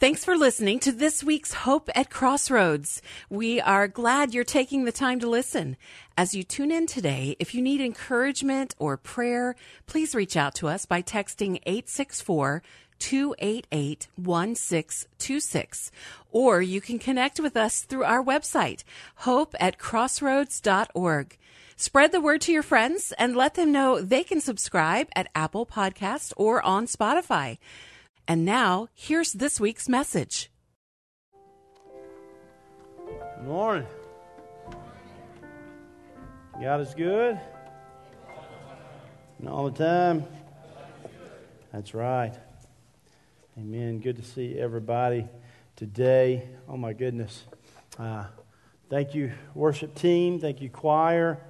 Thanks for listening to this week's Hope at Crossroads. We are glad you're taking the time to listen. As you tune in today, if you need encouragement or prayer, please reach out to us by texting 864 288 1626. Or you can connect with us through our website, hope at crossroads.org. Spread the word to your friends and let them know they can subscribe at Apple Podcast or on Spotify. And now, here's this week's message. Good morning. God is good. And all the time. That's right. Amen. Good to see everybody today. Oh, my goodness. Uh, thank you, worship team. Thank you, choir,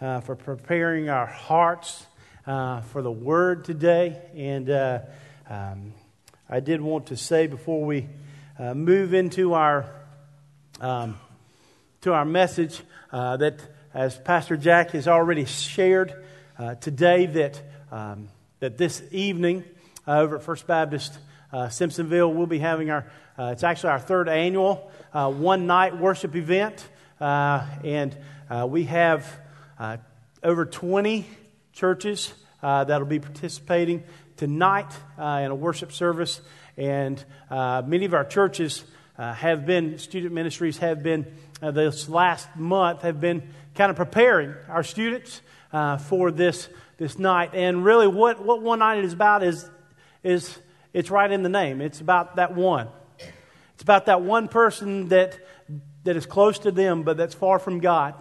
uh, for preparing our hearts uh, for the word today. And uh, um, I did want to say before we uh, move into our um, to our message uh, that, as Pastor Jack has already shared uh, today, that um, that this evening uh, over at First Baptist uh, Simpsonville we'll be having our uh, it's actually our third annual one night worship event, and we have over 20 churches that'll be participating tonight uh, in a worship service. And uh, many of our churches uh, have been, student ministries have been, uh, this last month, have been kind of preparing our students uh, for this, this night. And really, what, what one night is about is, is it's right in the name. It's about that one. It's about that one person that, that is close to them, but that's far from God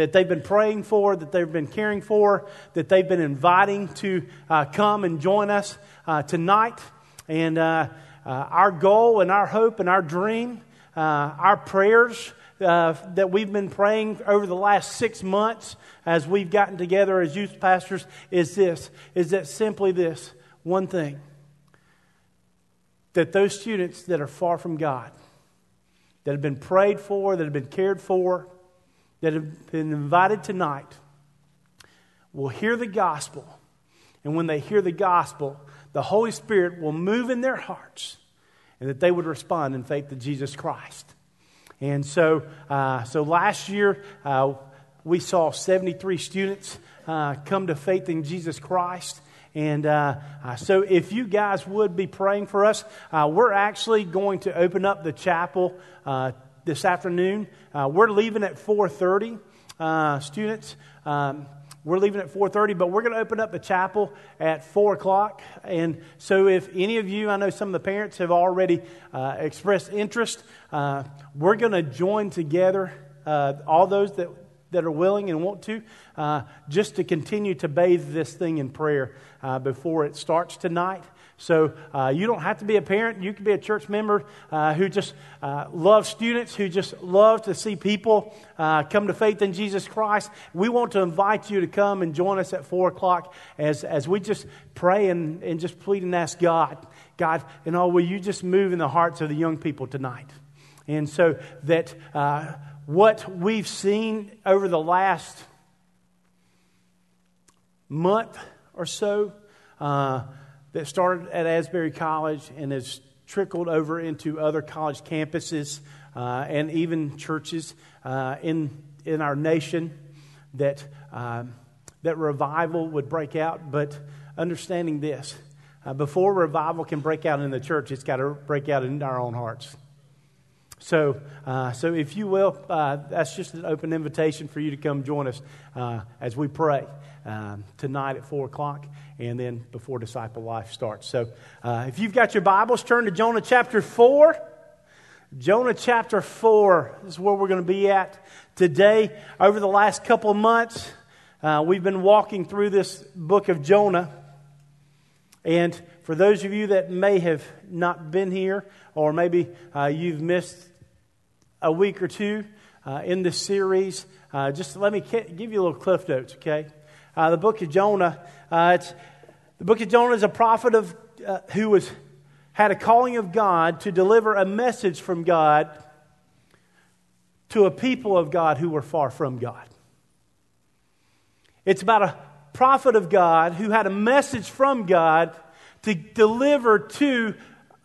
that they've been praying for, that they've been caring for, that they've been inviting to uh, come and join us uh, tonight. And uh, uh our goal and our hope and our dream, uh, our prayers uh, that we've been praying over the last six months as we've gotten together as youth pastors is this, is that simply this one thing that those students that are far from God, that have been prayed for, that have been cared for, that have been invited tonight will hear the gospel. And when they hear the gospel, the Holy Spirit will move in their hearts and that they would respond in faith to Jesus Christ. And so, uh, so last year, uh, we saw 73 students uh, come to faith in Jesus Christ. And uh, uh, so, if you guys would be praying for us, uh, we're actually going to open up the chapel this afternoon. Uh, we're leaving at 4.30, uh, students. Um, we're leaving at 4.30 but we're going to open up the chapel at 4 o'clock and so if any of you i know some of the parents have already uh, expressed interest uh, we're going to join together uh, all those that, that are willing and want to uh, just to continue to bathe this thing in prayer before it starts tonight so uh, you don't have to be a parent. You can be a church member uh, who just uh, loves students, who just love to see people uh, come to faith in Jesus Christ. We want to invite you to come and join us at 4 o'clock as, as we just pray and, and just plead and ask God, God, and all, will you just move in the hearts of the young people tonight? And so that uh, what we've seen over the last month or so, uh, that started at Asbury College and has trickled over into other college campuses uh, and even churches uh, in, in our nation that, um, that revival would break out. But understanding this, uh, before revival can break out in the church, it's got to break out in our own hearts. So, uh, so if you will, uh, that's just an open invitation for you to come join us uh, as we pray um, tonight at 4 o'clock and then before disciple life starts. So, uh, if you've got your Bibles, turn to Jonah chapter 4. Jonah chapter 4 is where we're going to be at today. Over the last couple months, uh, we've been walking through this book of Jonah. And for those of you that may have not been here, or maybe uh, you've missed a week or two uh, in this series, uh, just let me give you a little cliff notes, okay? Uh, the book of Jonah, uh, it's, the book of Jonah is a prophet of, uh, who was, had a calling of God to deliver a message from God to a people of God who were far from God. It's about a prophet of God who had a message from God to deliver to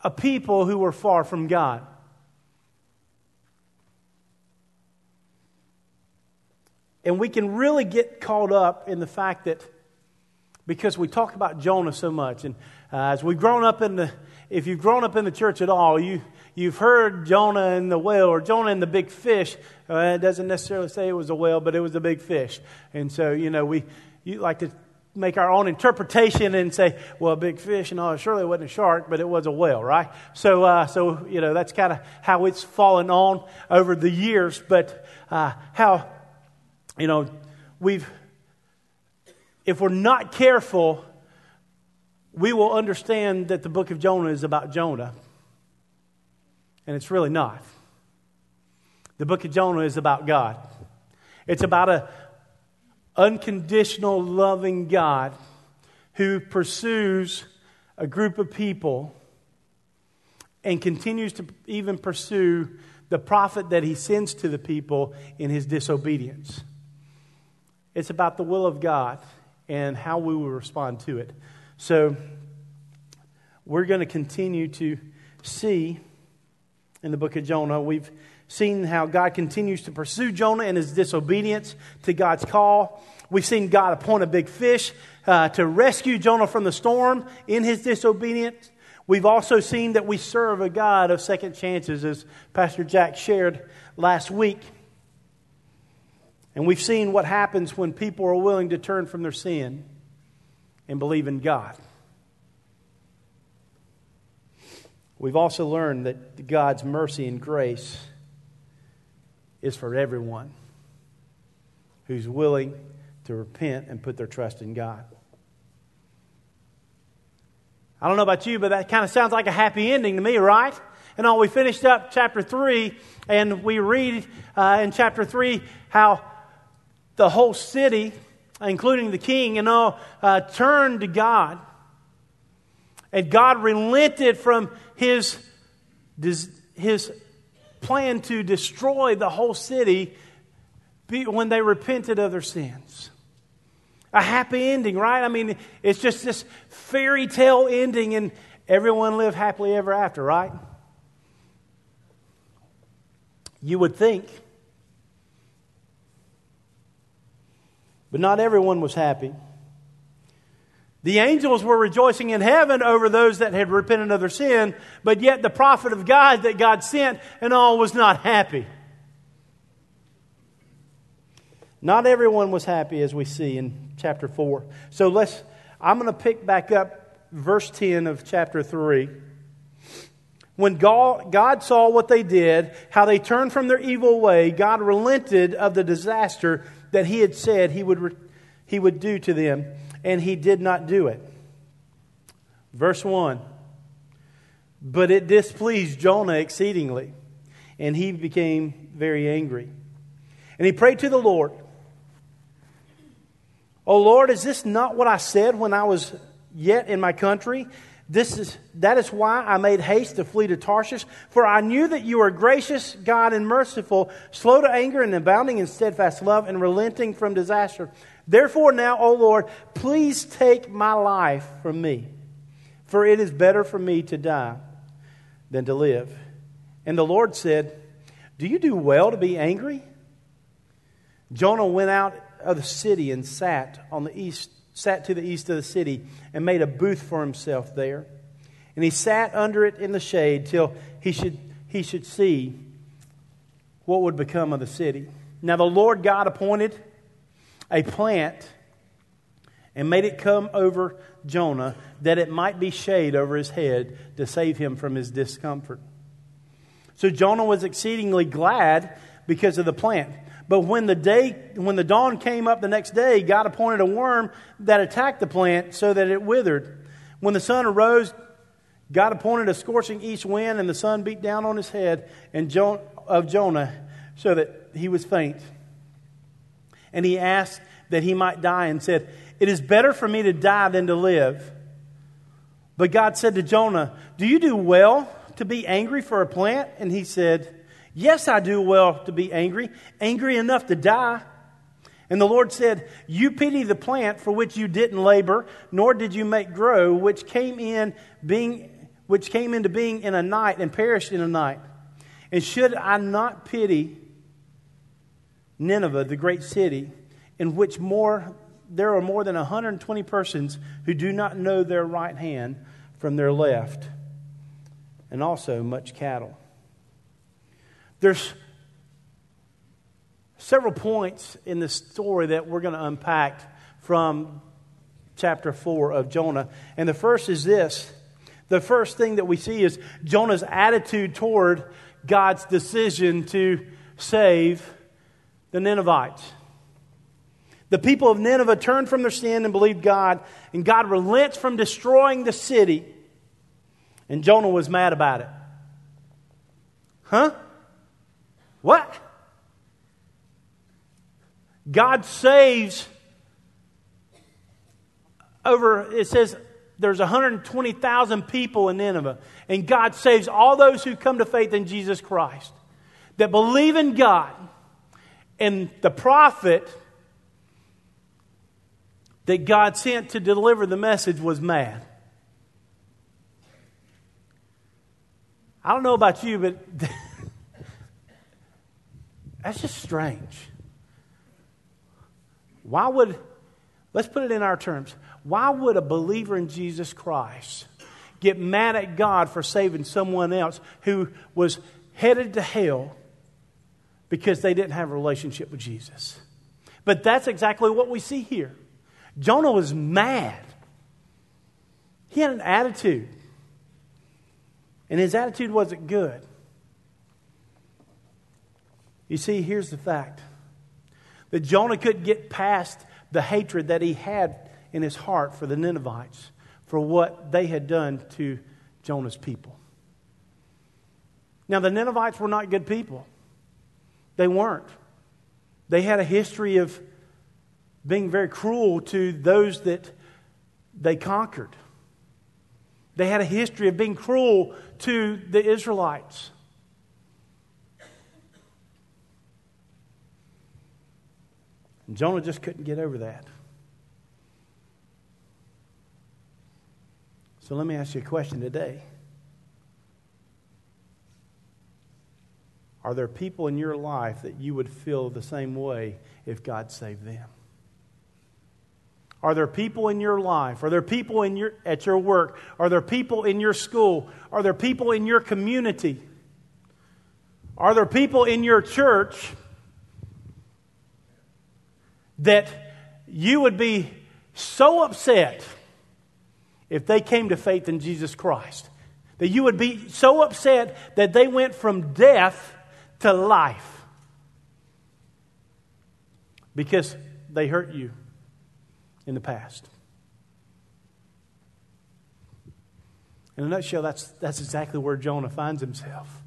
a people who were far from God. And we can really get caught up in the fact that because we talk about Jonah so much, and uh, as we've grown up in the, if you've grown up in the church at all, you, you've heard Jonah and the whale or Jonah and the big fish. Uh, it doesn't necessarily say it was a whale, but it was a big fish. And so, you know, we you like to make our own interpretation and say, well, a big fish, and all, surely it wasn't a shark, but it was a whale, right? So, uh, so you know, that's kind of how it's fallen on over the years. But uh, how, you know, we've, if we're not careful, we will understand that the book of Jonah is about Jonah. And it's really not. The book of Jonah is about God. It's about a unconditional loving God who pursues a group of people and continues to even pursue the prophet that he sends to the people in his disobedience. It's about the will of God and how we will respond to it. So, we're going to continue to see in the book of Jonah. We've seen how God continues to pursue Jonah in his disobedience to God's call. We've seen God appoint a big fish uh, to rescue Jonah from the storm in his disobedience. We've also seen that we serve a God of second chances, as Pastor Jack shared last week. And we've seen what happens when people are willing to turn from their sin and believe in God. We've also learned that God's mercy and grace is for everyone who's willing to repent and put their trust in God. I don't know about you, but that kind of sounds like a happy ending to me, right? And all we finished up chapter 3, and we read uh, in chapter 3 how the whole city, including the king and all, uh, turned to God. And God relented from his, his plan to destroy the whole city when they repented of their sins. A happy ending, right? I mean, it's just this fairy tale ending, and everyone lived happily ever after, right? You would think. But not everyone was happy. The angels were rejoicing in heaven over those that had repented of their sin, but yet the prophet of God that God sent and all was not happy. Not everyone was happy, as we see in chapter 4. So let's, I'm going to pick back up verse 10 of chapter 3. When God saw what they did, how they turned from their evil way, God relented of the disaster that He had said He would, he would do to them and he did not do it. Verse 1 But it displeased Jonah exceedingly, and he became very angry. And he prayed to the Lord, O Lord, is this not what I said when I was yet in my country? This is, that is why I made haste to flee to Tarshish, for I knew that you are gracious, God, and merciful, slow to anger, and abounding in steadfast love, and relenting from disaster. Therefore, now, O Lord, please take my life from me, for it is better for me to die than to live. And the Lord said, Do you do well to be angry? Jonah went out of the city and sat on the east, sat to the east of the city and made a booth for himself there. And he sat under it in the shade till he should, he should see what would become of the city. Now the Lord God appointed a plant and made it come over Jonah that it might be shade over his head to save him from his discomfort. So Jonah was exceedingly glad because of the plant. But when the day when the dawn came up the next day, God appointed a worm that attacked the plant so that it withered. When the sun arose, God appointed a scorching east wind, and the sun beat down on his head and jo- of Jonah so that he was faint and he asked that he might die and said, It is better for me to die than to live. But God said to Jonah, Do you do well to be angry for a plant? And he said, Yes, I do well to be angry, angry enough to die. And the Lord said, You pity the plant for which you didn't labor, nor did you make grow, which came in being which came into being in a night and perished in a night. And should I not pity Nineveh, the great city, in which more there are more than 120 persons who do not know their right hand from their left, and also much cattle. There's several points in the story that we're going to unpack from chapter 4 of Jonah. And the first is this the first thing that we see is Jonah's attitude toward God's decision to save the Ninevites. The people of Nineveh turned from their sin and believed God, and God relents from destroying the city. And Jonah was mad about it. Huh? What? God saves over, it says there's 120,000 people in Nineveh, and God saves all those who come to faith in Jesus Christ that believe in God. And the prophet that God sent to deliver the message was mad. I don't know about you, but that's just strange. Why would, let's put it in our terms, why would a believer in Jesus Christ get mad at God for saving someone else who was headed to hell because they didn't have a relationship with Jesus? But that's exactly what we see here. Jonah was mad. He had an attitude. And his attitude wasn't good. You see, here's the fact that Jonah couldn't get past the hatred that he had in his heart for the Ninevites, for what they had done to Jonah's people. Now, the Ninevites were not good people. They weren't. They had a history of being very cruel to those that they conquered. They had a history of being cruel to the Israelites. And Jonah just couldn't get over that. So let me ask you a question today. Are there people in your life that you would feel the same way if God saved them? Are there people in your life? Are there people in your, at your work? Are there people in your school? Are there people in your community? Are there people in your church that you would be so upset if they came to faith in Jesus Christ. That you would be so upset that they went from death to life because they hurt you in the past. In a nutshell, that's, that's exactly where Jonah finds himself.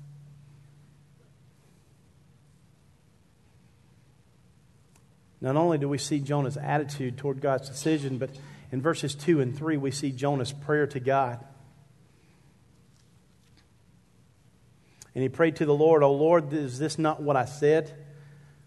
Not only do we see Jonah's attitude toward God's decision, but in verses 2 and 3, we see Jonah's prayer to God. And he prayed to the Lord, O Lord, is this not what I said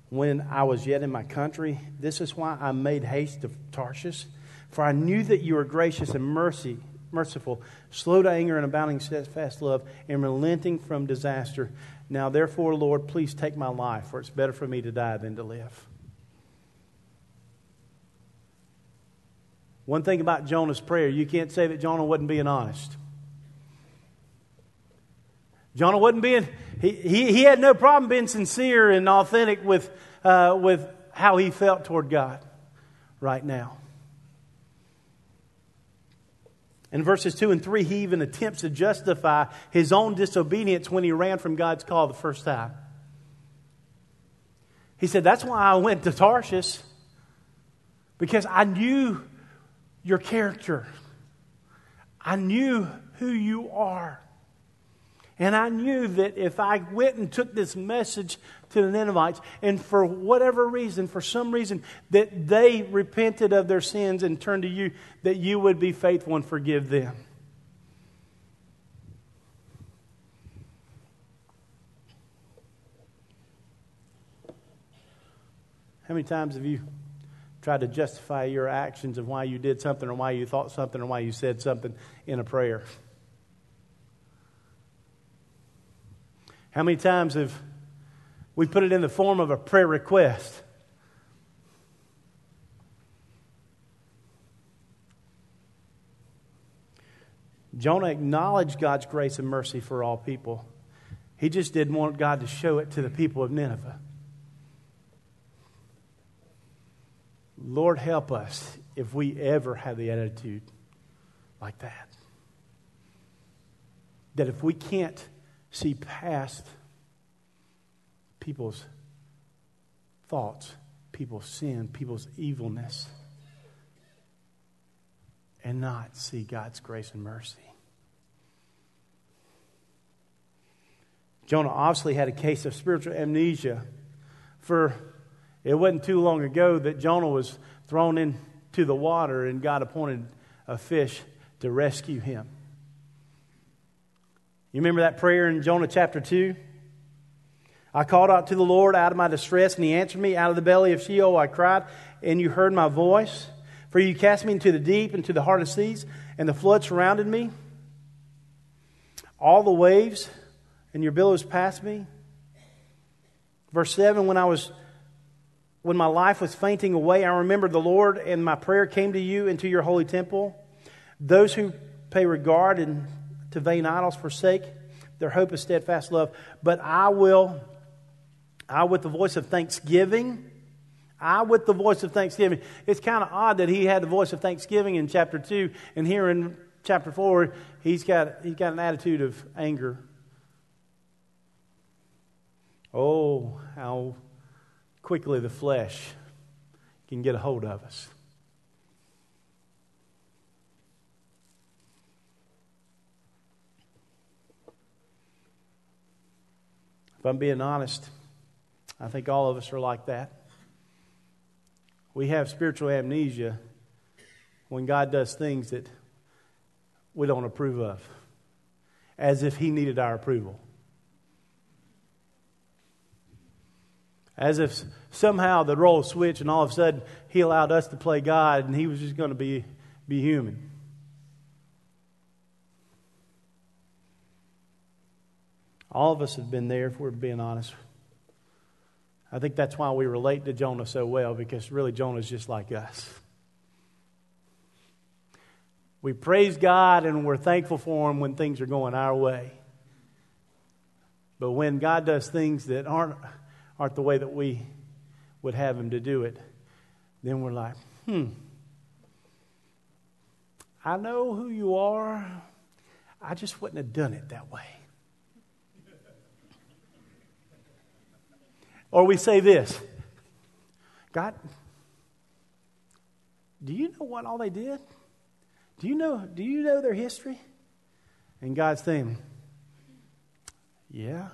when I was yet in my country? This is why I made haste to Tarshish. For I knew that you were gracious and mercy, merciful, slow to anger and abounding steadfast love, and relenting from disaster. Now, therefore, Lord, please take my life, for it's better for me to die than to live. One thing about Jonah's prayer, you can't say that Jonah wasn't being honest. Jonah wasn't being, he, he, he had no problem being sincere and authentic with, uh, with how he felt toward God right now. In verses 2 and 3, he even attempts to justify his own disobedience when he ran from God's call the first time. He said, That's why I went to Tarshish, because I knew your character. I knew who you are. And I knew that if I went and took this message to the Ninevites, and for whatever reason, for some reason, that they repented of their sins and turned to you, that you would be faithful and forgive them. How many times have you try to justify your actions of why you did something or why you thought something or why you said something in a prayer. How many times have we put it in the form of a prayer request? Jonah acknowledged God's grace and mercy for all people. He just didn't want God to show it to the people of Nineveh. Lord, help us if we ever have the attitude like that. That if we can't see past people's thoughts, people's sin, people's evilness, and not see God's grace and mercy. Jonah obviously had a case of spiritual amnesia. For it wasn't too long ago that Jonah was thrown into the water and God appointed a fish to rescue him. You remember that prayer in Jonah chapter 2? I called out to the Lord out of my distress, and he answered me. Out of the belly of Sheol I cried, and you heard my voice. For you cast me into the deep, into the heart of seas, and the flood surrounded me. All the waves and your billows passed me. Verse 7 When I was when my life was fainting away, I remembered the Lord, and my prayer came to you into your holy temple. Those who pay regard and to vain idols forsake their hope of steadfast love. But I will, I with the voice of thanksgiving, I with the voice of thanksgiving. It's kind of odd that he had the voice of thanksgiving in chapter 2, and here in chapter 4, he's got, he's got an attitude of anger. Oh, how quickly the flesh can get a hold of us. If I'm being honest, I think all of us are like that. We have spiritual amnesia when God does things that we don't approve of, as if He needed our approval. As if somehow the role switched and all of a sudden He allowed us to play God and He was just going to be, be human. All of us have been there, if we're being honest. I think that's why we relate to Jonah so well, because really Jonah's just like us. We praise God and we're thankful for Him when things are going our way. But when God does things that aren't, aren't the way that we would have Him to do it, then we're like, hmm, I know who you are. I just wouldn't have done it that way. Or we say this God, do you know what all they did? Do you know, do you know their history? And God's saying, Yeah.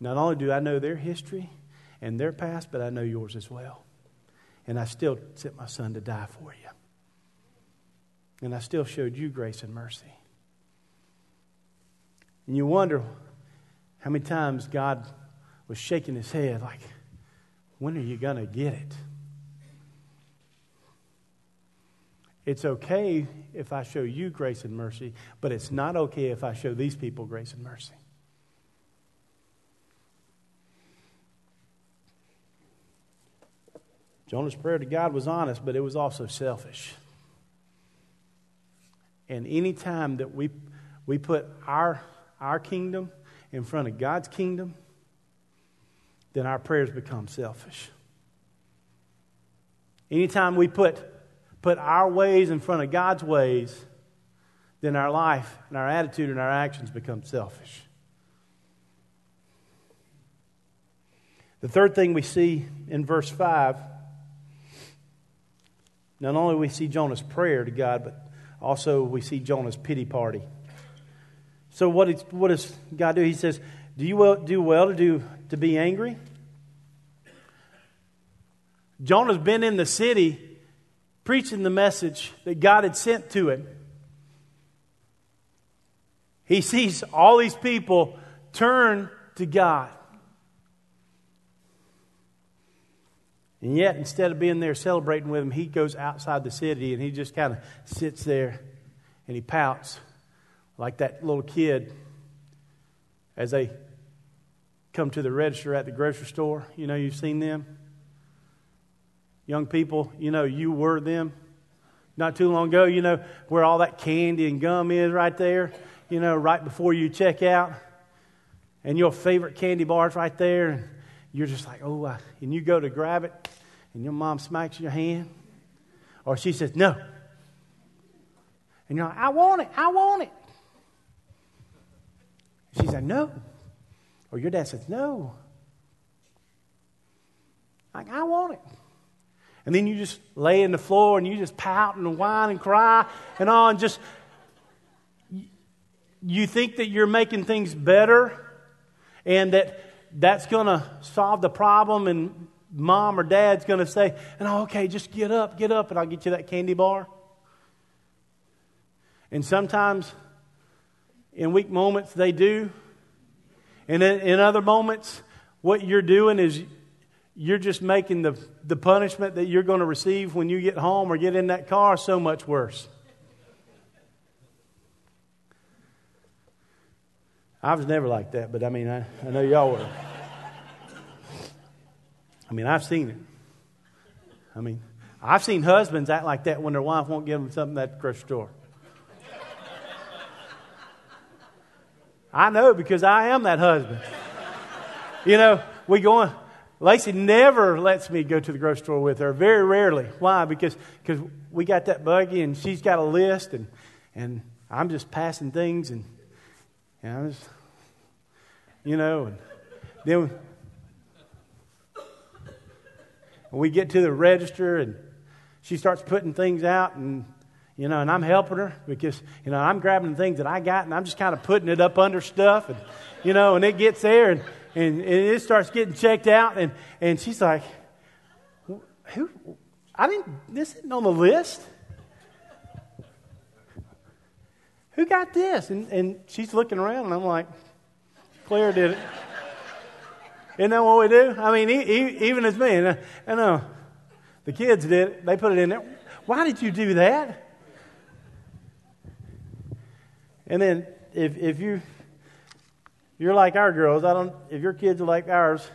Not only do I know their history and their past, but I know yours as well. And I still sent my son to die for you. And I still showed you grace and mercy. And you wonder how many times God was shaking his head like, when are you going to get it? It's okay if I show you grace and mercy, but it's not okay if I show these people grace and mercy. Jonah's prayer to God was honest, but it was also selfish. And any time that we, we put our, our kingdom in front of God's kingdom, then our prayers become selfish. Anytime we put, put our ways in front of God's ways, then our life and our attitude and our actions become selfish. The third thing we see in verse 5 not only we see Jonah's prayer to God, but also we see Jonah's pity party. So, what, is, what does God do? He says, Do you do well to do to be angry? Jonah's been in the city preaching the message that God had sent to him. He sees all these people turn to God. And yet, instead of being there celebrating with him, he goes outside the city and he just kind of sits there and he pouts like that little kid as they come to the register at the grocery store. You know, you've seen them. Young people, you know, you were them. Not too long ago, you know, where all that candy and gum is right there, you know, right before you check out. And your favorite candy bar's right there. And you're just like, oh, I, and you go to grab it, and your mom smacks your hand. Or she says, no. And you're like, I want it, I want it. She said, no. Or your dad says, no. Like, I want it. And then you just lay in the floor and you just pout and whine and cry and all, and just, you think that you're making things better and that that's going to solve the problem and mom or dad's going to say, and oh, okay, just get up, get up, and I'll get you that candy bar. And sometimes in weak moments they do. And in, in other moments, what you're doing is you're just making the, the punishment that you're going to receive when you get home or get in that car so much worse. I was never like that, but I mean, I, I know y'all were. I mean, I've seen it. I mean, I've seen husbands act like that when their wife won't give them something at the grocery store. I know because I am that husband. You know, we go on. Lacey never lets me go to the grocery store with her, very rarely. Why? Because because we got that buggy and she's got a list and and I'm just passing things and, and I'm just, you know, and then we get to the register and she starts putting things out and you know, and I'm helping her because, you know, I'm grabbing things that I got and I'm just kind of putting it up under stuff and, you know, and it gets there and, and, and it starts getting checked out and, and she's like, who, I didn't, this isn't on the list. Who got this? And, and she's looking around and I'm like, Claire did it. Isn't that what we do? I mean, even as me, and uh, I know uh, the kids did it. They put it in there. Why did you do that? And then if, if you, you're like our girls, I don't, if your kids are like ours,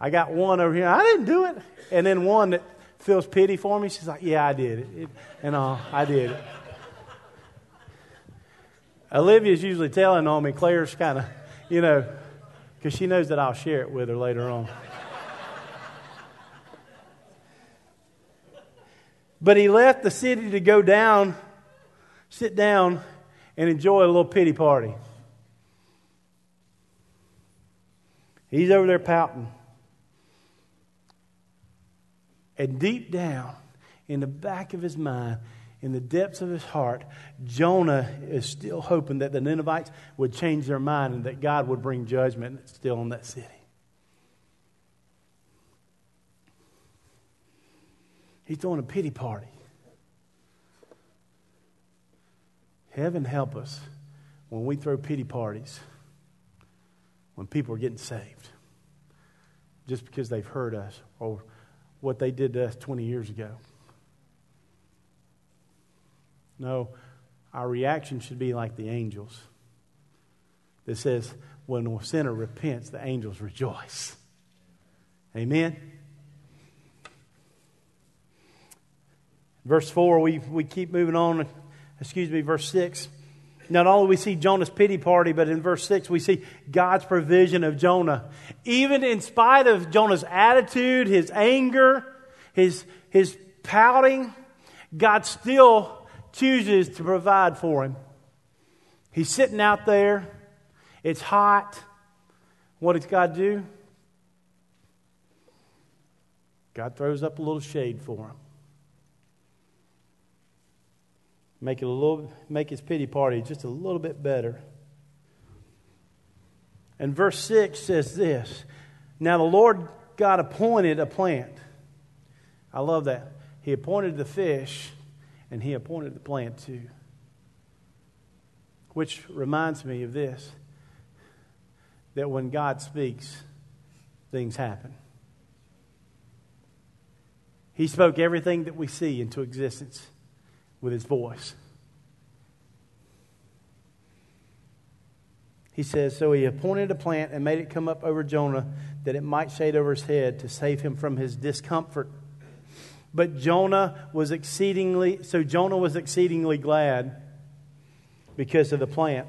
I got one over here, I didn't do it. And then one that feels pity for me, she's like, yeah, I did it. it and all, I did it. Olivia's usually telling on me. Claire's kind of, you know, because she knows that I'll share it with her later on. but he left the city to go down, sit down and enjoy a little pity party. He's over there pouting. And deep down, in the back of his mind, in the depths of his heart, Jonah is still hoping that the Ninevites would change their mind and that God would bring judgment still on that city. He's throwing a pity party. Heaven help us when we throw pity parties when people are getting saved just because they've heard us or what they did to us 20 years ago. No, our reaction should be like the angels that says, when a sinner repents, the angels rejoice. Amen. Verse 4, we, we keep moving on excuse me, verse 6. Not only we see Jonah's pity party, but in verse 6 we see God's provision of Jonah. Even in spite of Jonah's attitude, his anger, his, his pouting, God still chooses to provide for him. He's sitting out there. It's hot. What does God do? God throws up a little shade for him. make it a little make his pity party just a little bit better. And verse 6 says this Now the Lord God appointed a plant. I love that. He appointed the fish, and he appointed the plant too. Which reminds me of this that when God speaks, things happen. He spoke everything that we see into existence with his voice. He says, So he appointed a plant and made it come up over Jonah that it might shade over his head to save him from his discomfort. But Jonah was exceedingly, so Jonah was exceedingly glad because of the plant.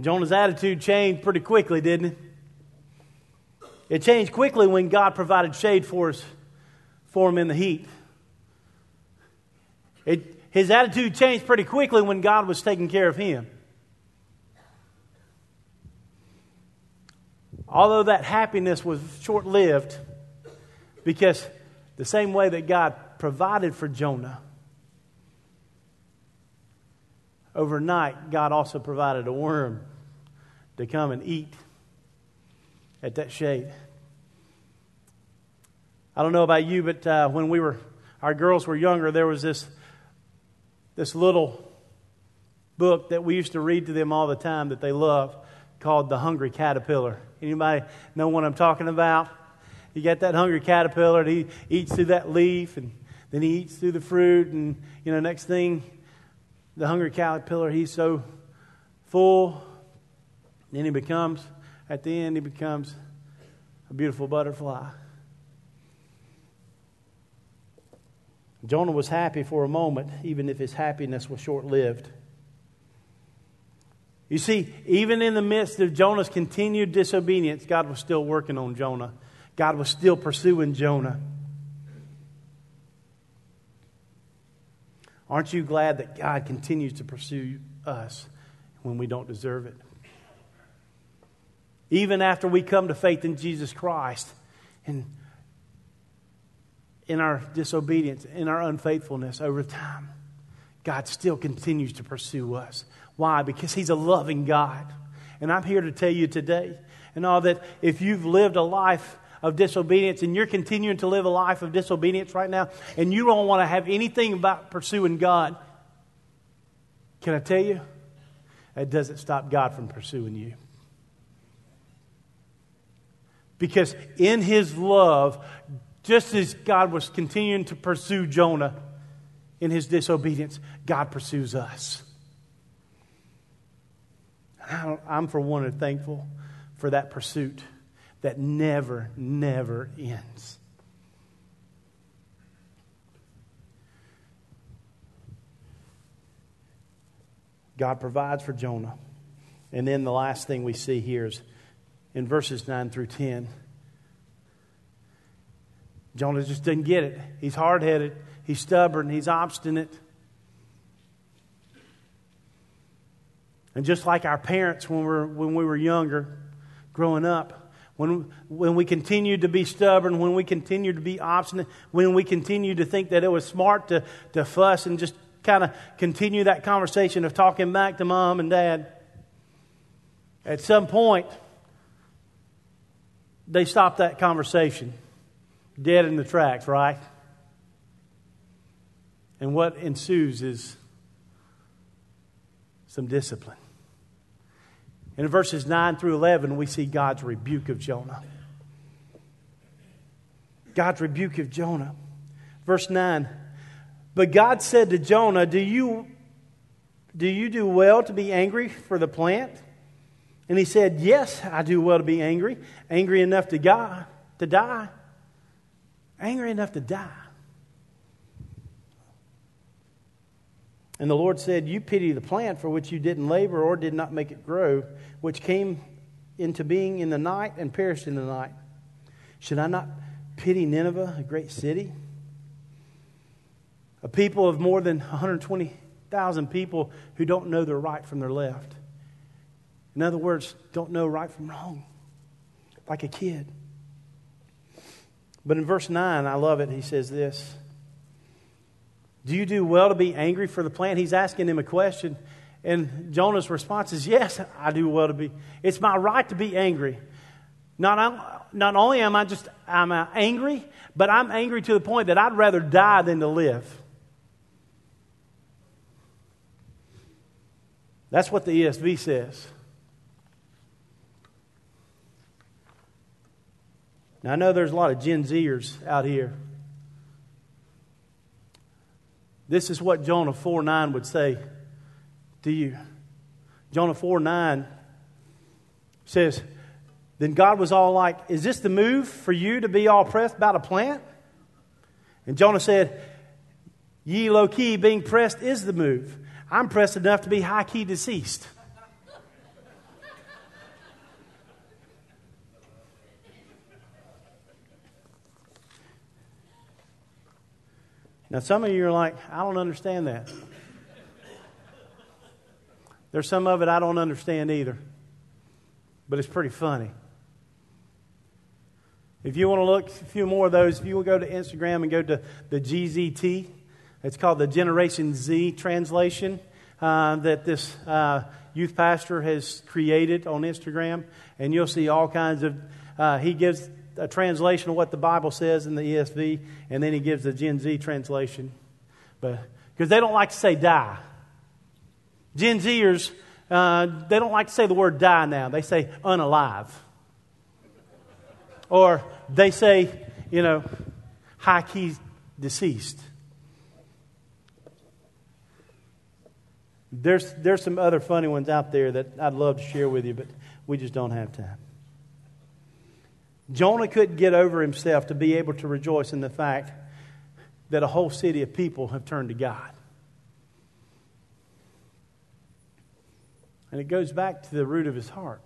Jonah's attitude changed pretty quickly, didn't it? It changed quickly when God provided shade for, us, for him in the heat. It, his attitude changed pretty quickly when God was taking care of him. Although that happiness was short lived, because the same way that God provided for Jonah, overnight, God also provided a worm to come and eat at that shade. I don't know about you, but uh, when we were, our girls were younger, there was this, this little book that we used to read to them all the time that they loved called The Hungry Caterpillar. Anybody know what I'm talking about? You got that hungry caterpillar, and he eats through that leaf, and then he eats through the fruit, and you know, next thing, the hungry caterpillar, he's so full, then he becomes, at the end, he becomes a beautiful butterfly. Jonah was happy for a moment, even if his happiness was short lived. You see, even in the midst of Jonah's continued disobedience, God was still working on Jonah. God was still pursuing Jonah. Aren't you glad that God continues to pursue us when we don't deserve it? Even after we come to faith in Jesus Christ and in our disobedience, in our unfaithfulness over time, God still continues to pursue us. Why? Because He's a loving God. And I'm here to tell you today, and all that if you've lived a life of disobedience and you're continuing to live a life of disobedience right now, and you don't want to have anything about pursuing God, can I tell you? It doesn't stop God from pursuing you. Because in His love, just as God was continuing to pursue Jonah in his disobedience, God pursues us. I'm, for one, thankful for that pursuit that never, never ends. God provides for Jonah. And then the last thing we see here is in verses 9 through 10. Jonah just didn't get it. He's hard headed, he's stubborn, he's obstinate. And just like our parents when, we're, when we were younger, growing up, when, when we continued to be stubborn, when we continued to be obstinate, when we continued to think that it was smart to, to fuss and just kind of continue that conversation of talking back to mom and dad, at some point, they stopped that conversation dead in the tracks, right? And what ensues is some discipline. In verses 9 through 11, we see God's rebuke of Jonah. God's rebuke of Jonah. Verse 9 But God said to Jonah, Do you, do you do well to be angry for the plant? And he said, Yes, I do well to be angry, angry enough to, God, to die angry enough to die. And the Lord said, You pity the plant for which you didn't labor or did not make it grow, which came into being in the night and perished in the night. Should I not pity Nineveh, a great city? A people of more than 120,000 people who don't know their right from their left. In other words, don't know right from wrong, like a kid. But in verse 9, I love it. He says this Do you do well to be angry for the plant? He's asking him a question. And Jonah's response is, Yes, I do well to be. It's my right to be angry. Not, not only am I just I'm uh, angry, but I'm angry to the point that I'd rather die than to live. That's what the ESV says. Now, I know there's a lot of Gen Zers out here. This is what Jonah 4 9 would say to you. Jonah 4 9 says, Then God was all like, Is this the move for you to be all pressed about a plant? And Jonah said, Ye low key being pressed is the move. I'm pressed enough to be high key deceased. Now, some of you are like, I don't understand that. There's some of it I don't understand either, but it's pretty funny. If you want to look a few more of those, if you will go to Instagram and go to the GZT, it's called the Generation Z translation uh, that this uh, youth pastor has created on Instagram, and you'll see all kinds of. Uh, he gives a translation of what the Bible says in the ESV, and then he gives the Gen Z translation. But because they don't like to say die. Gen Zers, uh, they don't like to say the word die now. They say unalive. Or they say, you know, high key deceased. There's, there's some other funny ones out there that I'd love to share with you, but we just don't have time. Jonah couldn't get over himself to be able to rejoice in the fact that a whole city of people have turned to God. And it goes back to the root of his heart.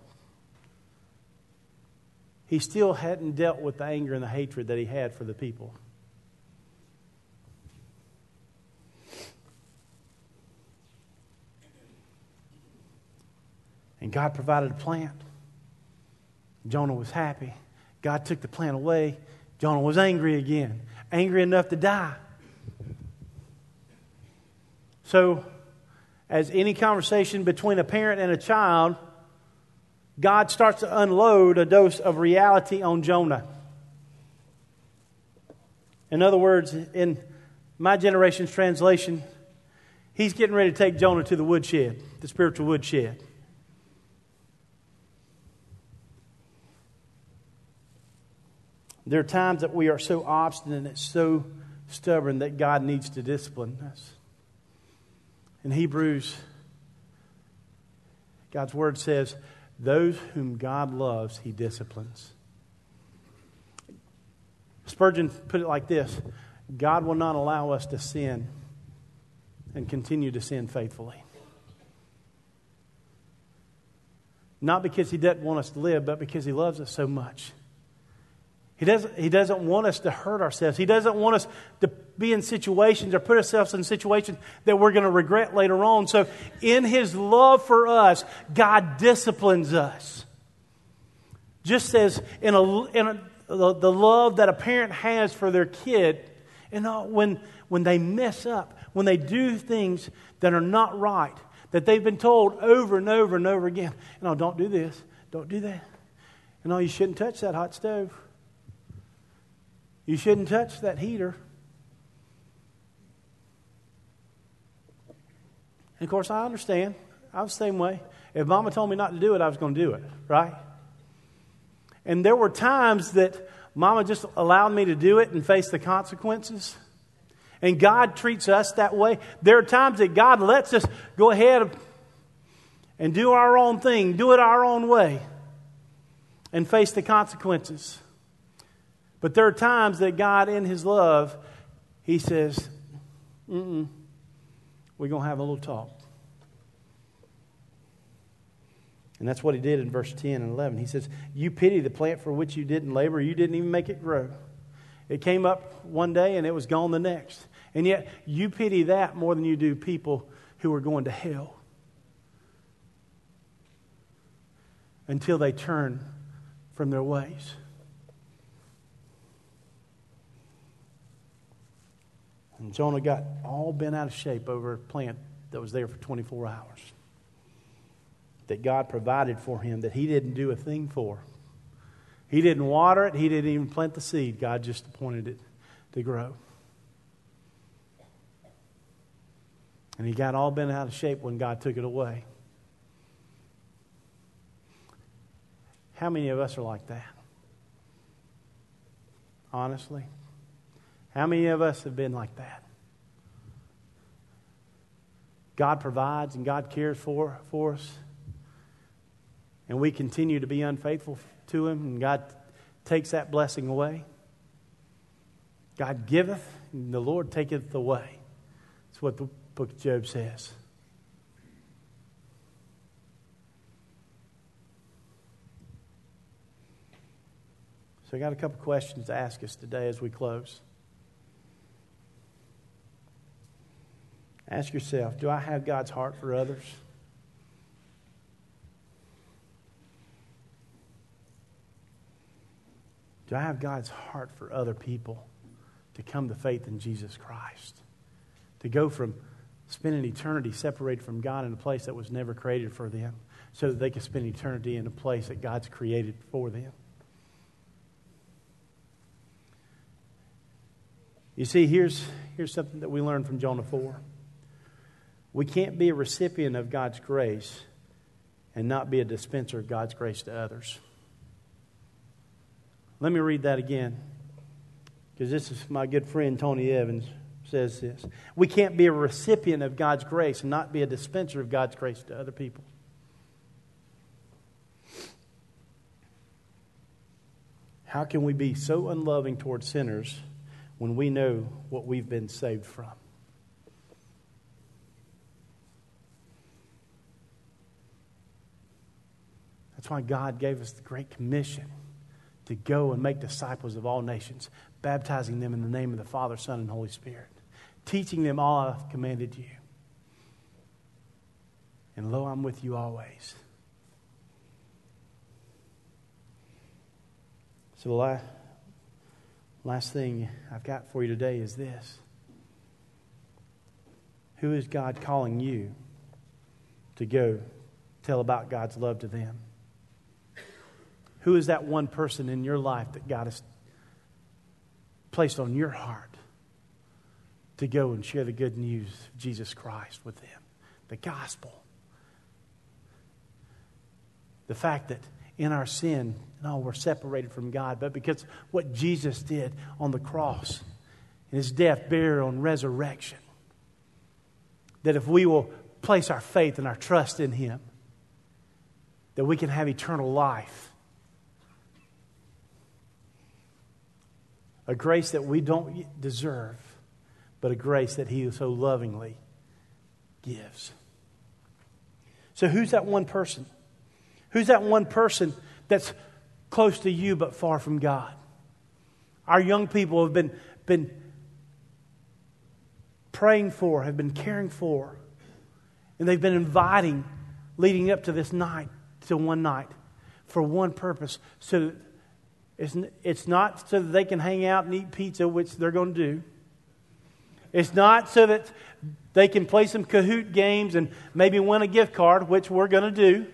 He still hadn't dealt with the anger and the hatred that he had for the people. And God provided a plant. Jonah was happy. God took the plant away. Jonah was angry again, angry enough to die. So, as any conversation between a parent and a child, God starts to unload a dose of reality on Jonah. In other words, in my generation's translation, he's getting ready to take Jonah to the woodshed, the spiritual woodshed. There are times that we are so obstinate and so stubborn that God needs to discipline us. In Hebrews, God's word says, Those whom God loves, he disciplines. Spurgeon put it like this God will not allow us to sin and continue to sin faithfully. Not because he doesn't want us to live, but because he loves us so much. He doesn't, he doesn't want us to hurt ourselves. He doesn't want us to be in situations or put ourselves in situations that we're going to regret later on. So, in His love for us, God disciplines us. Just as in, a, in a, the, love that a parent has for their kid, know, when, when they mess up, when they do things that are not right, that they've been told over and over and over again, you know, don't do this, don't do that. You know, you shouldn't touch that hot stove. You shouldn't touch that heater. And of course, I understand. I was the same way. If mama told me not to do it, I was going to do it, right? And there were times that mama just allowed me to do it and face the consequences. And God treats us that way. There are times that God lets us go ahead and do our own thing, do it our own way, and face the consequences. But there are times that God, in His love, He says, Mm-mm, we're going to have a little talk. And that's what He did in verse 10 and 11. He says, You pity the plant for which you didn't labor, you didn't even make it grow. It came up one day and it was gone the next. And yet, you pity that more than you do people who are going to hell until they turn from their ways. And Jonah got all bent out of shape over a plant that was there for 24 hours. That God provided for him that he didn't do a thing for. He didn't water it, he didn't even plant the seed. God just appointed it to grow. And he got all bent out of shape when God took it away. How many of us are like that? Honestly? How many of us have been like that? God provides and God cares for, for us, and we continue to be unfaithful to Him, and God takes that blessing away. God giveth, and the Lord taketh away. That's what the book of Job says. So I got a couple questions to ask us today as we close. Ask yourself Do I have God's heart for others? Do I have God's heart for other people to come to faith in Jesus Christ? To go from spending eternity separated from God in a place that was never created for them so that they can spend eternity in a place that God's created for them? You see, here's, here's something that we learned from Jonah 4. We can't be a recipient of God's grace and not be a dispenser of God's grace to others. Let me read that again because this is my good friend Tony Evans says this. We can't be a recipient of God's grace and not be a dispenser of God's grace to other people. How can we be so unloving towards sinners when we know what we've been saved from? That's why God gave us the Great Commission to go and make disciples of all nations, baptizing them in the name of the Father, Son, and Holy Spirit, teaching them all I've commanded you. And lo, I'm with you always. So, the last, last thing I've got for you today is this Who is God calling you to go tell about God's love to them? Who is that one person in your life that God has placed on your heart to go and share the good news of Jesus Christ with them? The gospel. The fact that in our sin, no, we're separated from God, but because what Jesus did on the cross, in his death, burial, and resurrection, that if we will place our faith and our trust in him, that we can have eternal life a grace that we don't deserve, but a grace that He so lovingly gives. So, who's that one person? Who's that one person that's close to you but far from God? Our young people have been, been praying for, have been caring for, and they've been inviting leading up to this night, to one night, for one purpose, so that it's, it's not so that they can hang out and eat pizza, which they're going to do. It's not so that they can play some Kahoot games and maybe win a gift card, which we're going to do.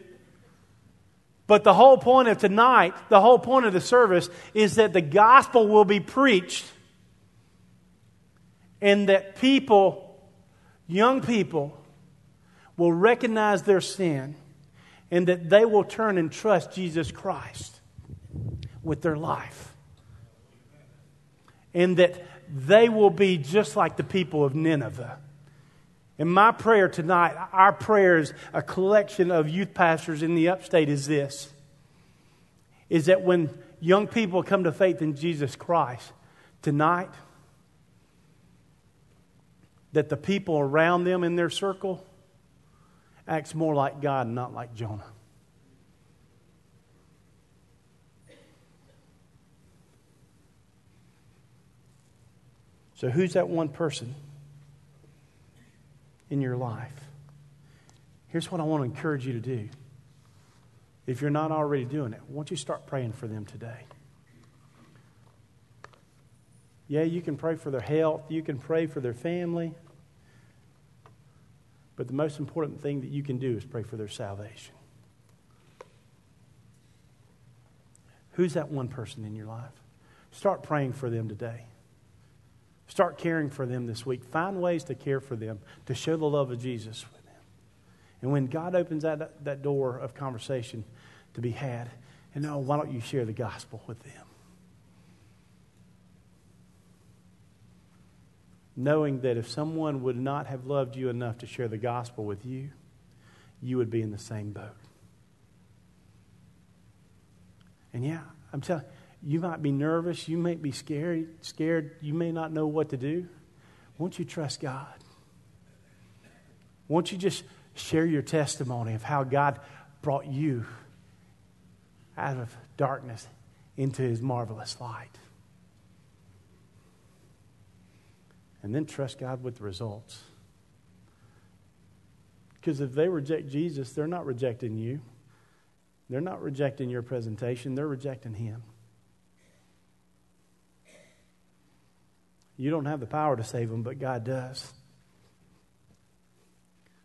But the whole point of tonight, the whole point of the service, is that the gospel will be preached and that people, young people, will recognize their sin and that they will turn and trust Jesus Christ with their life. And that they will be just like the people of Nineveh. And my prayer tonight, our prayer is a collection of youth pastors in the upstate is this is that when young people come to faith in Jesus Christ tonight, that the people around them in their circle acts more like God and not like Jonah. So, who's that one person in your life? Here's what I want to encourage you to do. If you're not already doing it, won't you start praying for them today? Yeah, you can pray for their health, you can pray for their family. But the most important thing that you can do is pray for their salvation. Who's that one person in your life? Start praying for them today. Start caring for them this week. Find ways to care for them, to show the love of Jesus with them. And when God opens that, that door of conversation to be had, and oh, why don't you share the gospel with them? knowing that if someone would not have loved you enough to share the gospel with you, you would be in the same boat. And yeah, I'm telling you, you might be nervous, you may be scared, scared, you may not know what to do. Won't you trust God? Won't you just share your testimony of how God brought you out of darkness into his marvelous light? And then trust God with the results. Because if they reject Jesus, they're not rejecting you. They're not rejecting your presentation, they're rejecting Him. You don't have the power to save them, but God does.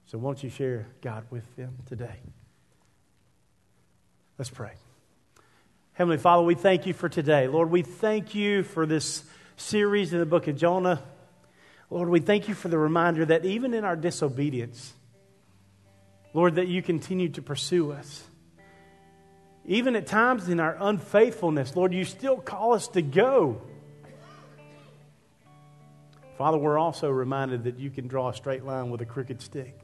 So won't you share God with them today? Let's pray. Heavenly Father, we thank you for today. Lord, we thank you for this series in the book of Jonah. Lord, we thank you for the reminder that even in our disobedience, Lord, that you continue to pursue us. Even at times in our unfaithfulness, Lord, you still call us to go. Father, we're also reminded that you can draw a straight line with a crooked stick.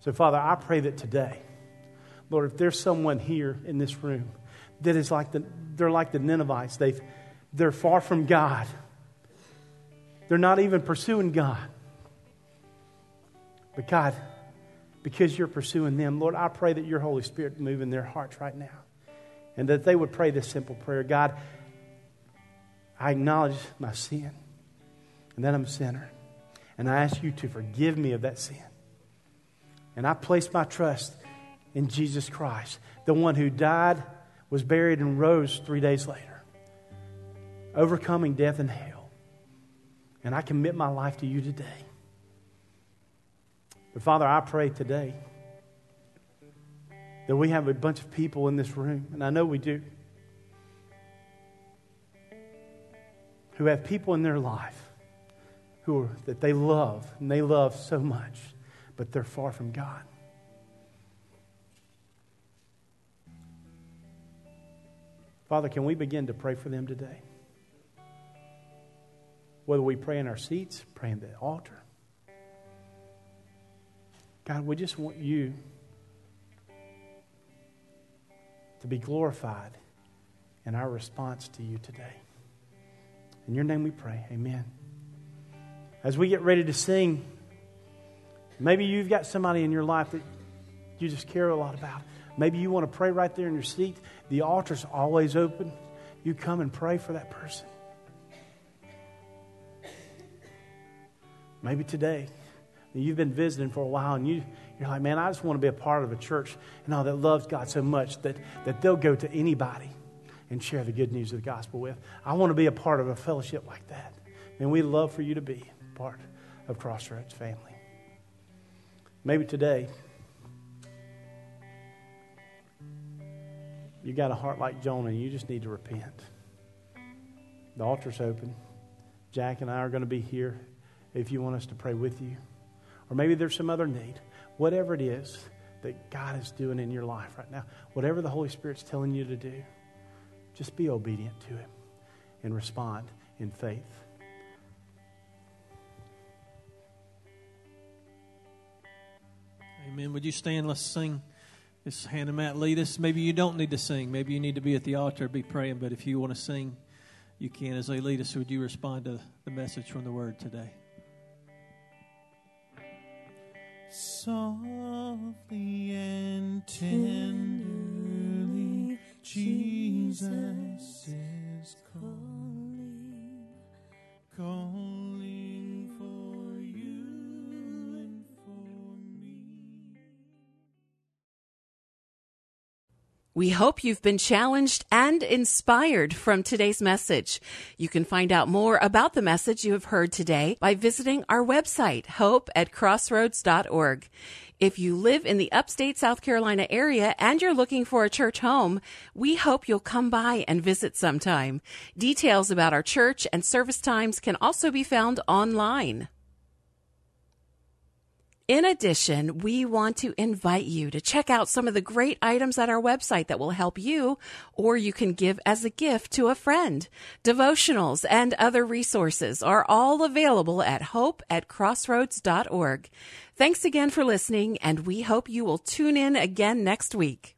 So, Father, I pray that today, Lord, if there's someone here in this room that is like the, they're like the Ninevites, they've, they're far from God, they're not even pursuing God. But God, because you're pursuing them, Lord, I pray that your Holy Spirit move in their hearts right now. And that they would pray this simple prayer God, I acknowledge my sin and that I'm a sinner. And I ask you to forgive me of that sin. And I place my trust in Jesus Christ, the one who died, was buried, and rose three days later, overcoming death and hell. And I commit my life to you today. But Father, I pray today that we have a bunch of people in this room, and I know we do, who have people in their life who are, that they love, and they love so much, but they're far from God. Father, can we begin to pray for them today? Whether we pray in our seats, pray in the altar. God, we just want you to be glorified in our response to you today. In your name we pray. Amen. As we get ready to sing, maybe you've got somebody in your life that you just care a lot about. Maybe you want to pray right there in your seat. The altar's always open. You come and pray for that person. Maybe today you've been visiting for a while and you, you're like, man, I just want to be a part of a church and all that loves God so much that, that they'll go to anybody and share the good news of the gospel with. I want to be a part of a fellowship like that. And we'd love for you to be part of Crossroads family. Maybe today you got a heart like Jonah and you just need to repent. The altar's open. Jack and I are going to be here if you want us to pray with you. Or maybe there's some other need. Whatever it is that God is doing in your life right now, whatever the Holy Spirit's telling you to do, just be obedient to Him and respond in faith. Amen. Would you stand? Let's sing. This Hannah Matt lead us. Maybe you don't need to sing. Maybe you need to be at the altar, be praying. But if you want to sing, you can as they lead us. Would you respond to the message from the Word today? Softly and tenderly, Jesus is calling, calling for you and for me. We hope you've been challenged and inspired from today's message. You can find out more about the message you have heard today by visiting our website, hope at crossroads.org. If you live in the upstate South Carolina area and you're looking for a church home, we hope you'll come by and visit sometime. Details about our church and service times can also be found online. In addition, we want to invite you to check out some of the great items at our website that will help you, or you can give as a gift to a friend. Devotionals and other resources are all available at hope at crossroads.org. Thanks again for listening, and we hope you will tune in again next week.